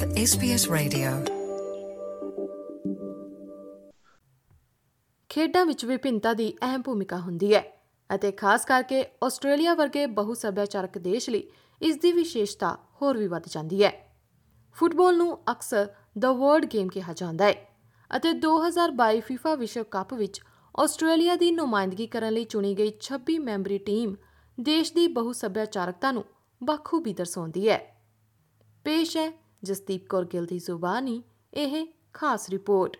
with SBS Radio. ਖੇਡਾਂ ਵਿੱਚ ਵਿਭਿੰਨਤਾ ਦੀ ਅਹਿਮ ਭੂਮਿਕਾ ਹੁੰਦੀ ਹੈ ਅਤੇ ਖਾਸ ਕਰਕੇ ਆਸਟ੍ਰੇਲੀਆ ਵਰਗੇ ਬਹੁ ਸੱਭਿਆਚਾਰਕ ਦੇਸ਼ ਲਈ ਇਸ ਦੀ ਵਿਸ਼ੇਸ਼ਤਾ ਹੋਰ ਵੀ ਵੱਧ ਜਾਂਦੀ ਹੈ ਫੁੱਟਬਾਲ ਨੂੰ ਅਕਸਰ ਦ ਵਰਲਡ ਗੇਮ ਕਿਹਾ ਜਾਂਦਾ ਹੈ ਅਤੇ 2022 FIFA ਵਿਸ਼ਵ ਕੱਪ ਵਿੱਚ ਆਸਟ੍ਰੇਲੀਆ ਦੀ ਨੁਮਾਇੰਦਗੀ ਕਰਨ ਲਈ ਚੁਣੀ ਗਈ 26 ਮੈਂਬਰੀ ਟੀਮ ਦੇਸ਼ ਦੀ ਬਹੁ ਸੱਭਿਆਚਾਰਕਤਾ ਨੂੰ ਬਖੂਬੀ ਦਰਸਾਉਂਦੀ ਹੈ ਪੇਸ਼ ਹੈ ਜਸਦੀਪ ਕੌਰ ਗਿੱਲ ਦੀ ਜ਼ੁਬਾਨੀ, ਇਹ ਖਾਸ ਰਿਪੋਰਟ।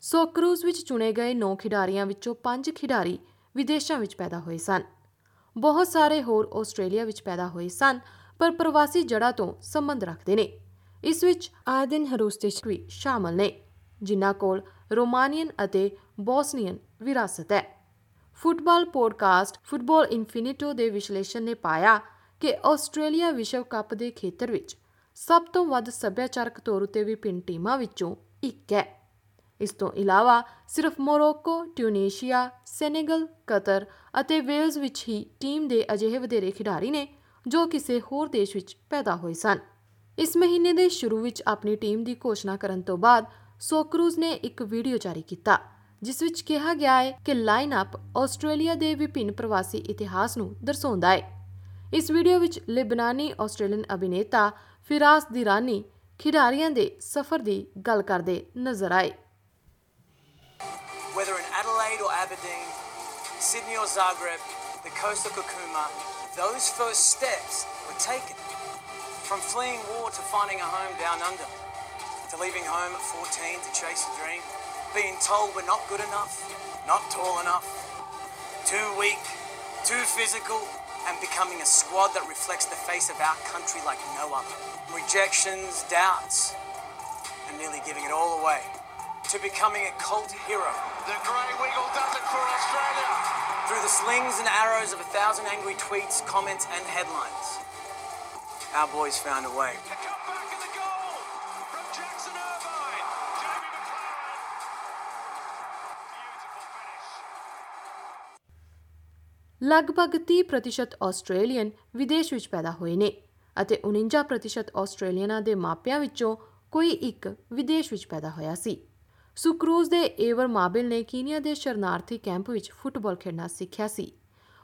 ਸੋਕਰੂਜ਼ ਵਿੱਚ ਚੁਣੇ ਗਏ 9 ਖਿਡਾਰੀਆਂ ਵਿੱਚੋਂ 5 ਖਿਡਾਰੀ ਵਿਦੇਸ਼ਾਂ ਵਿੱਚ ਪੈਦਾ ਹੋਏ ਸਨ। ਬਹੁਤ ਸਾਰੇ ਹੋਰ ਆਸਟ੍ਰੇਲੀਆ ਵਿੱਚ ਪੈਦਾ ਹੋਏ ਸਨ, ਪਰ ਪ੍ਰਵਾਸੀ ਜੜ੍ਹਾਂ ਤੋਂ ਸੰਬੰਧ ਰੱਖਦੇ ਨੇ। ਇਸ ਵਿੱਚ ਆਦਿਨ ਹਰੂਸਟਿਸ਼ ਵੀ ਸ਼ਾਮਲ ਨੇ, ਜਿਨ੍ਹਾਂ ਕੋਲ ਰੋਮਾਨੀਅਨ ਅਤੇ ਬੋਸਨੀਅਨ ਵਿਰਾਸਤ ਹੈ। ਫੁੱਟਬਾਲ ਪੋਡਕਾਸਟ ਫੁੱਟਬਾਲ ਇਨਫਿਨਿਟੋ ਦੇ ਵਿਸ਼ਲੇਸ਼ਣ ਨੇ ਪਾਇਆ ਕਿ ਆਸਟ੍ਰੇਲੀਆ ਵਿਸ਼ਵ ਕੱਪ ਦੇ ਖੇਤਰ ਵਿੱਚ ਸਭ ਤੋਂ ਵੱਧ ਸੱਭਿਆਚਾਰਕ ਤੌਰ ਉਤੇ ਵਿਭਿੰਨ ਟੀਮਾਂ ਵਿੱਚੋਂ ਇੱਕ ਹੈ। ਇਸ ਤੋਂ ਇਲਾਵਾ ਸਿਰਫ ਮੋਰੋਕੋ, ਟਿਊਨੀਸ਼ੀਆ, ਸੈਨੇਗਲ, ਕਤਰ ਅਤੇ ਵੇਲਜ਼ ਵਿੱਚ ਹੀ ਟੀਮ ਦੇ ਅਜਿਹੇ ਵਧੇਰੇ ਖਿਡਾਰੀ ਨੇ ਜੋ ਕਿਸੇ ਹੋਰ ਦੇਸ਼ ਵਿੱਚ ਪੈਦਾ ਹੋਏ ਸਨ। ਇਸ ਮਹੀਨੇ ਦੇ ਸ਼ੁਰੂ ਵਿੱਚ ਆਪਣੀ ਟੀਮ ਦੀ ਘੋਸ਼ਣਾ ਕਰਨ ਤੋਂ ਬਾਅਦ ਸੋਕਰੂਜ਼ ਨੇ ਇੱਕ ਵੀਡੀਓ ਜਾਰੀ ਕੀਤਾ। ਜਿਸ ਵਿੱਚ ਕਿਹਾ ਗਿਆ ਹੈ ਕਿ ਲਾਈਨ ਅਪ ਆਸਟ੍ਰੇਲੀਆ ਦੇ ਵਿਭਿੰਨ ਪ੍ਰਵਾਸੀ ਇਤਿਹਾਸ ਨੂੰ ਦਰਸਾਉਂਦਾ ਹੈ ਇਸ ਵੀਡੀਓ ਵਿੱਚ ਲਿਬਨਾਨੀ ਆਸਟ੍ਰੇਲੀਅਨ ਅਭਿਨੇਤਾ ਫਿਰਾਸ ਦਿਰਾਨੀ ਖਿਡਾਰੀਆਂ ਦੇ ਸਫ਼ਰ ਦੀ ਗੱਲ ਕਰਦੇ ਨਜ਼ਰ ਆਏ Whether in Adelaide or Aberdeen, Sydney or Zagreb, the coast of Kakuma, those first steps were taken. From fleeing war to finding a home down under, to leaving home at 14 to chase a dream, being told we're not good enough, not tall enough, too weak, too physical, and becoming a squad that reflects the face of our country like no other. Rejections, doubts, and nearly giving it all away. To becoming a cult hero. The Grey Wiggle does it for Australia. Through the slings and arrows of a thousand angry tweets, comments, and headlines. Our boys found a way. ਲਗਭਗ 30% Australian ਵਿਦੇਸ਼ ਵਿੱਚ ਪੈਦਾ ਹੋਏ ਨੇ ਅਤੇ 49% ਆਸਟ੍ਰੇਲੀਅਨਾਂ ਦੇ ਮਾਪਿਆਂ ਵਿੱਚੋਂ ਕੋਈ ਇੱਕ ਵਿਦੇਸ਼ ਵਿੱਚ ਪੈਦਾ ਹੋਇਆ ਸੀ। ਸੁਕਰੂਜ਼ ਦੇ ਏਵਰ ਮਾਬਿਲ ਨੇ ਕੀਨੀਆ ਦੇ ਸ਼ਰਨਾਰਥੀ ਕੈਂਪ ਵਿੱਚ ਫੁੱਟਬਾਲ ਖੇਡਣਾ ਸਿੱਖਿਆ ਸੀ।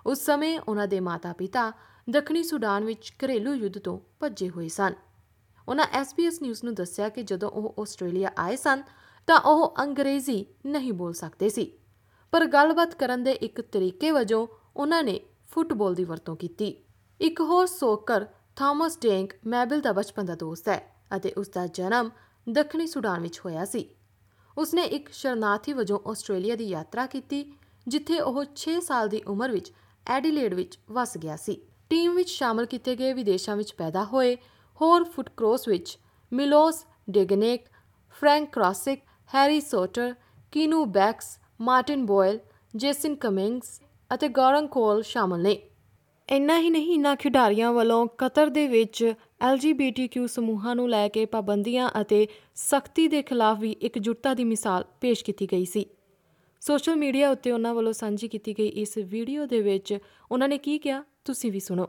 ਉਸ ਸਮੇਂ ਉਹਨਾਂ ਦੇ ਮਾਤਾ-ਪਿਤਾ ਦੱਖਣੀ ਸੁਡਾਨ ਵਿੱਚ ਘਰੇਲੂ ਯੁੱਧ ਤੋਂ ਭੱਜੇ ਹੋਏ ਸਨ। ਉਹਨਾਂ SBS ਨਿਊਜ਼ ਨੂੰ ਦੱਸਿਆ ਕਿ ਜਦੋਂ ਉਹ ਆਸਟ੍ਰੇਲੀਆ ਆਏ ਸਨ, ਤਾਂ ਉਹ ਅੰਗਰੇਜ਼ੀ ਨਹੀਂ ਬੋਲ ਸਕਦੇ ਸੀ। ਪਰ ਗੱਲਬਾਤ ਕਰਨ ਦੇ ਇੱਕ ਤਰੀਕੇ ਵਜੋਂ ਉਹਨਾਂ ਨੇ ਫੁੱਟਬਾਲ ਦੀ ਵਰਤੋਂ ਕੀਤੀ। ਇੱਕ ਹੋਰ ਸੋਕਰ, ਥਾਮਸ ਡੇਂਕ ਮੈਬਲ ਦਾ ਬਚਪਨ ਦਾ ਦੋਸਤ ਹੈ ਅਤੇ ਉਸ ਦਾ ਜਨਮ ਦੱਖਣੀ ਸੁਡਾਨ ਵਿੱਚ ਹੋਇਆ ਸੀ। ਉਸਨੇ ਇੱਕ ਸ਼ਰਨਾਰਥੀ ਵਜੋਂ ਆਸਟ੍ਰੇਲੀਆ ਦੀ ਯਾਤਰਾ ਕੀਤੀ, ਜਿੱਥੇ ਉਹ 6 ਸਾਲ ਦੀ ਉਮਰ ਵਿੱਚ ਐਡੀਲੇਡ ਵਿੱਚ ਵਸ ਗਿਆ ਸੀ। ਟੀਮ ਵਿੱਚ ਸ਼ਾਮਲ ਕੀਤੇ ਗਏ ਵਿਦੇਸ਼ਾਂ ਵਿੱਚ ਪੈਦਾ ਹੋਏ ਹੋਰ ਫੁੱਟਕ੍ਰੋਸ ਵਿੱਚ Milos Degenek, Frank Karacic, Harry Souttar, Keanu Baccus, Martin Boyle, Jason Cummings ਅਤੇ ਗੌਰੰਗ ਕੋਲ ਸ਼ਾਮਲ ਨੇ ਇੰਨਾ ਹੀ ਨਹੀਂ ਇਨ੍ਹਾਂ ਖਿਡਾਰੀਆਂ ਵੱਲੋਂ ਕਤਰ ਦੇ ਵਿੱਚ LGBTQ ਸਮੂਹਾਂ ਨੂੰ ਲੈ ਕੇ ਪਾਬੰਦੀਆਂ ਅਤੇ ਸਖਤੀ ਦੇ ਖਿਲਾਫ ਵੀ ਇਕਜੁੱਟਤਾ ਦੀ ਮਿਸਾਲ ਪੇਸ਼ ਕੀਤੀ ਗਈ ਸੀ ਸੋਸ਼ਲ ਮੀਡੀਆ ਉੱਤੇ ਉਹਨਾਂ ਵੱਲੋਂ ਸਾਂਝੀ ਕੀਤੀ ਗਈ ਇਸ ਵੀਡੀਓ ਦੇ ਵਿੱਚ ਉਹਨਾਂ ਨੇ ਕੀ ਕਿਹਾ ਤੁਸੀਂ ਵੀ ਸੁਣੋ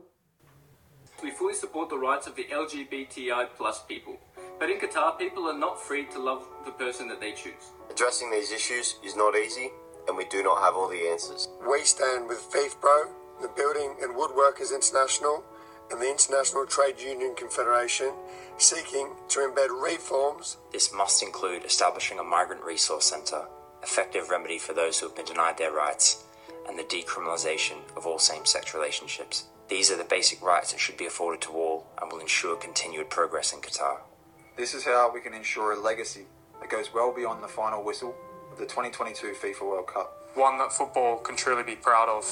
We fully support the rights of the LGBTI plus people. But in Qatar, people are not free to love the person that they choose. Addressing these issues is not easy, and we do not have all the answers. We stand with FIFPro, the Building and Woodworkers International, and the International Trade Union Confederation, seeking to embed reforms This must include establishing a migrant resource centre, effective remedy for those who have been denied their rights, and the decriminalisation of all same sex relationships. These are the basic rights that should be afforded to all and will ensure continued progress in Qatar. This is how we can ensure a legacy that goes well beyond the final whistle of the 2022 FIFA World Cup. One that football can truly be proud of.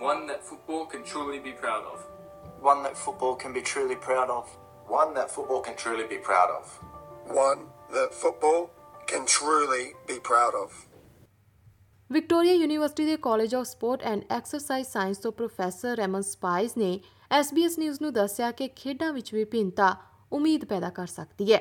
One that football can truly be proud of. One that football can be truly proud of. One that football can truly be proud of. one that football can truly be proud of. Victoria university ਦੇ college of sport and exercise science ਤੋਂ professor Ramon spice ਨੇ SBS news ਨੂੰ ਦੱਸਿਆ ਕਿ ਖੇਡਾਂ ਵਿੱਚ ਵਿਭਿੰਨਤਾ ਉਮੀਦ ਪੈਦਾ ਕਰ ਸਕਦੀ ਹੈ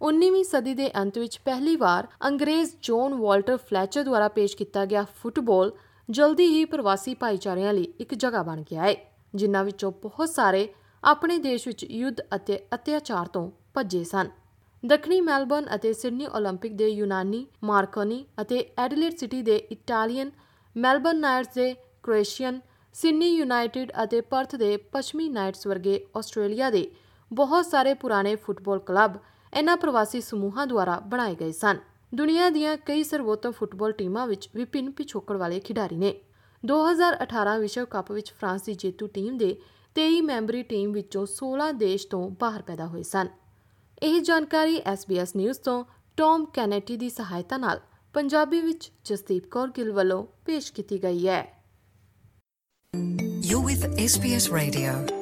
19ਵੀਂ ਸਦੀ ਦੇ ਅੰਤ ਵਿੱਚ ਪਹਿਲੀ ਵਾਰ ਅੰਗਰੇਜ਼ ਜੌਨ ਵਾਲਟਰ ਫਲੈਚਰ ਦੁਆਰਾ ਪੇਸ਼ ਕੀਤਾ ਗਿਆ ਫੁੱਟਬਾਲ ਜਲਦੀ ਹੀ ਪ੍ਰਵਾਸੀ ਭਾਈਚਾਰਿਆਂ ਲਈ ਇੱਕ ਜਗ੍ਹਾ ਬਣ ਗਿਆ ਹੈ ਜਿਨ੍ਹਾਂ ਵਿੱਚੋਂ ਬਹੁਤ ਸਾਰੇ ਆਪਣੇ ਦੇਸ਼ ਵਿੱਚ ਯੁੱਧ ਅਤੇ ਅਤਿਆਚਾਰ ਤੋਂ ਭੱਜੇ ਸਨ ਦੱਖਣੀ ਮੈਲਬੌਰਨ ਅਤੇ ਸਿਡਨੀ 올림픽 ਦੇ ਯੂਨਾਨੀ ਮਾਰਕੋਨੀ ਅਤੇ ਐਡਲੇਡ ਸਿਟੀ ਦੇ ਇਟਾਲੀਅਨ ਮੈਲਬੌਰਨ ਨਾਈਟਸ ਦੇ ਕ੍ਰੋਏਸ਼ੀਅਨ ਸਿਡਨੀ ਯੂਨਾਈਟਿਡ ਅਤੇ ਪਰਥ ਦੇ ਪੱਛਮੀ ਨਾਈਟਸ ਵਰਗੇ ਆਸਟ੍ਰੇਲੀਆ ਦੇ ਬਹੁਤ ਸਾਰੇ ਪੁਰਾਣੇ ਫੁੱਟਬਾਲ ਕਲੱਬ ਇਹਨਾਂ ਪ੍ਰਵਾਸੀ ਸਮੂਹਾਂ ਦੁਆਰਾ ਬਣਾਏ ਗਏ ਸਨ। ਦੁਨੀਆ ਦੀਆਂ ਕਈ ਸਰਵੋਤਮ ਫੁੱਟਬਾਲ ਟੀਮਾਂ ਵਿੱਚ ਵਿਭਿੰਨ ਪਿਛੋਕੜ ਵਾਲੇ ਖਿਡਾਰੀ ਨੇ। 2018 ਵਿਸ਼ਵ ਕੱਪ ਵਿੱਚ ਫਰਾਂਸ ਦੀ ਜੇਤੂ ਟੀਮ ਦੇ 23 ਮੈਂਬਰੀ ਟੀਮ ਵਿੱਚੋਂ 16 ਦੇਸ਼ ਤੋਂ ਬਾਹਰ ਪੈਦਾ ਹੋਏ ਸਨ। ਇਹ ਜਾਣਕਾਰੀ SBS ਨਿਊਜ਼ ਤੋਂ ਟੌਮ ਕੈਨੇਟੀ ਦੀ ਸਹਾਇਤਾ ਨਾਲ ਪੰਜਾਬੀ ਵਿੱਚ ਜਸਦੀਪ ਕੌਰ ਗਿੱਲ ਵੱਲੋਂ ਪੇਸ਼ ਕੀਤੀ ਗਈ ਹੈ। You're with SBS Radio.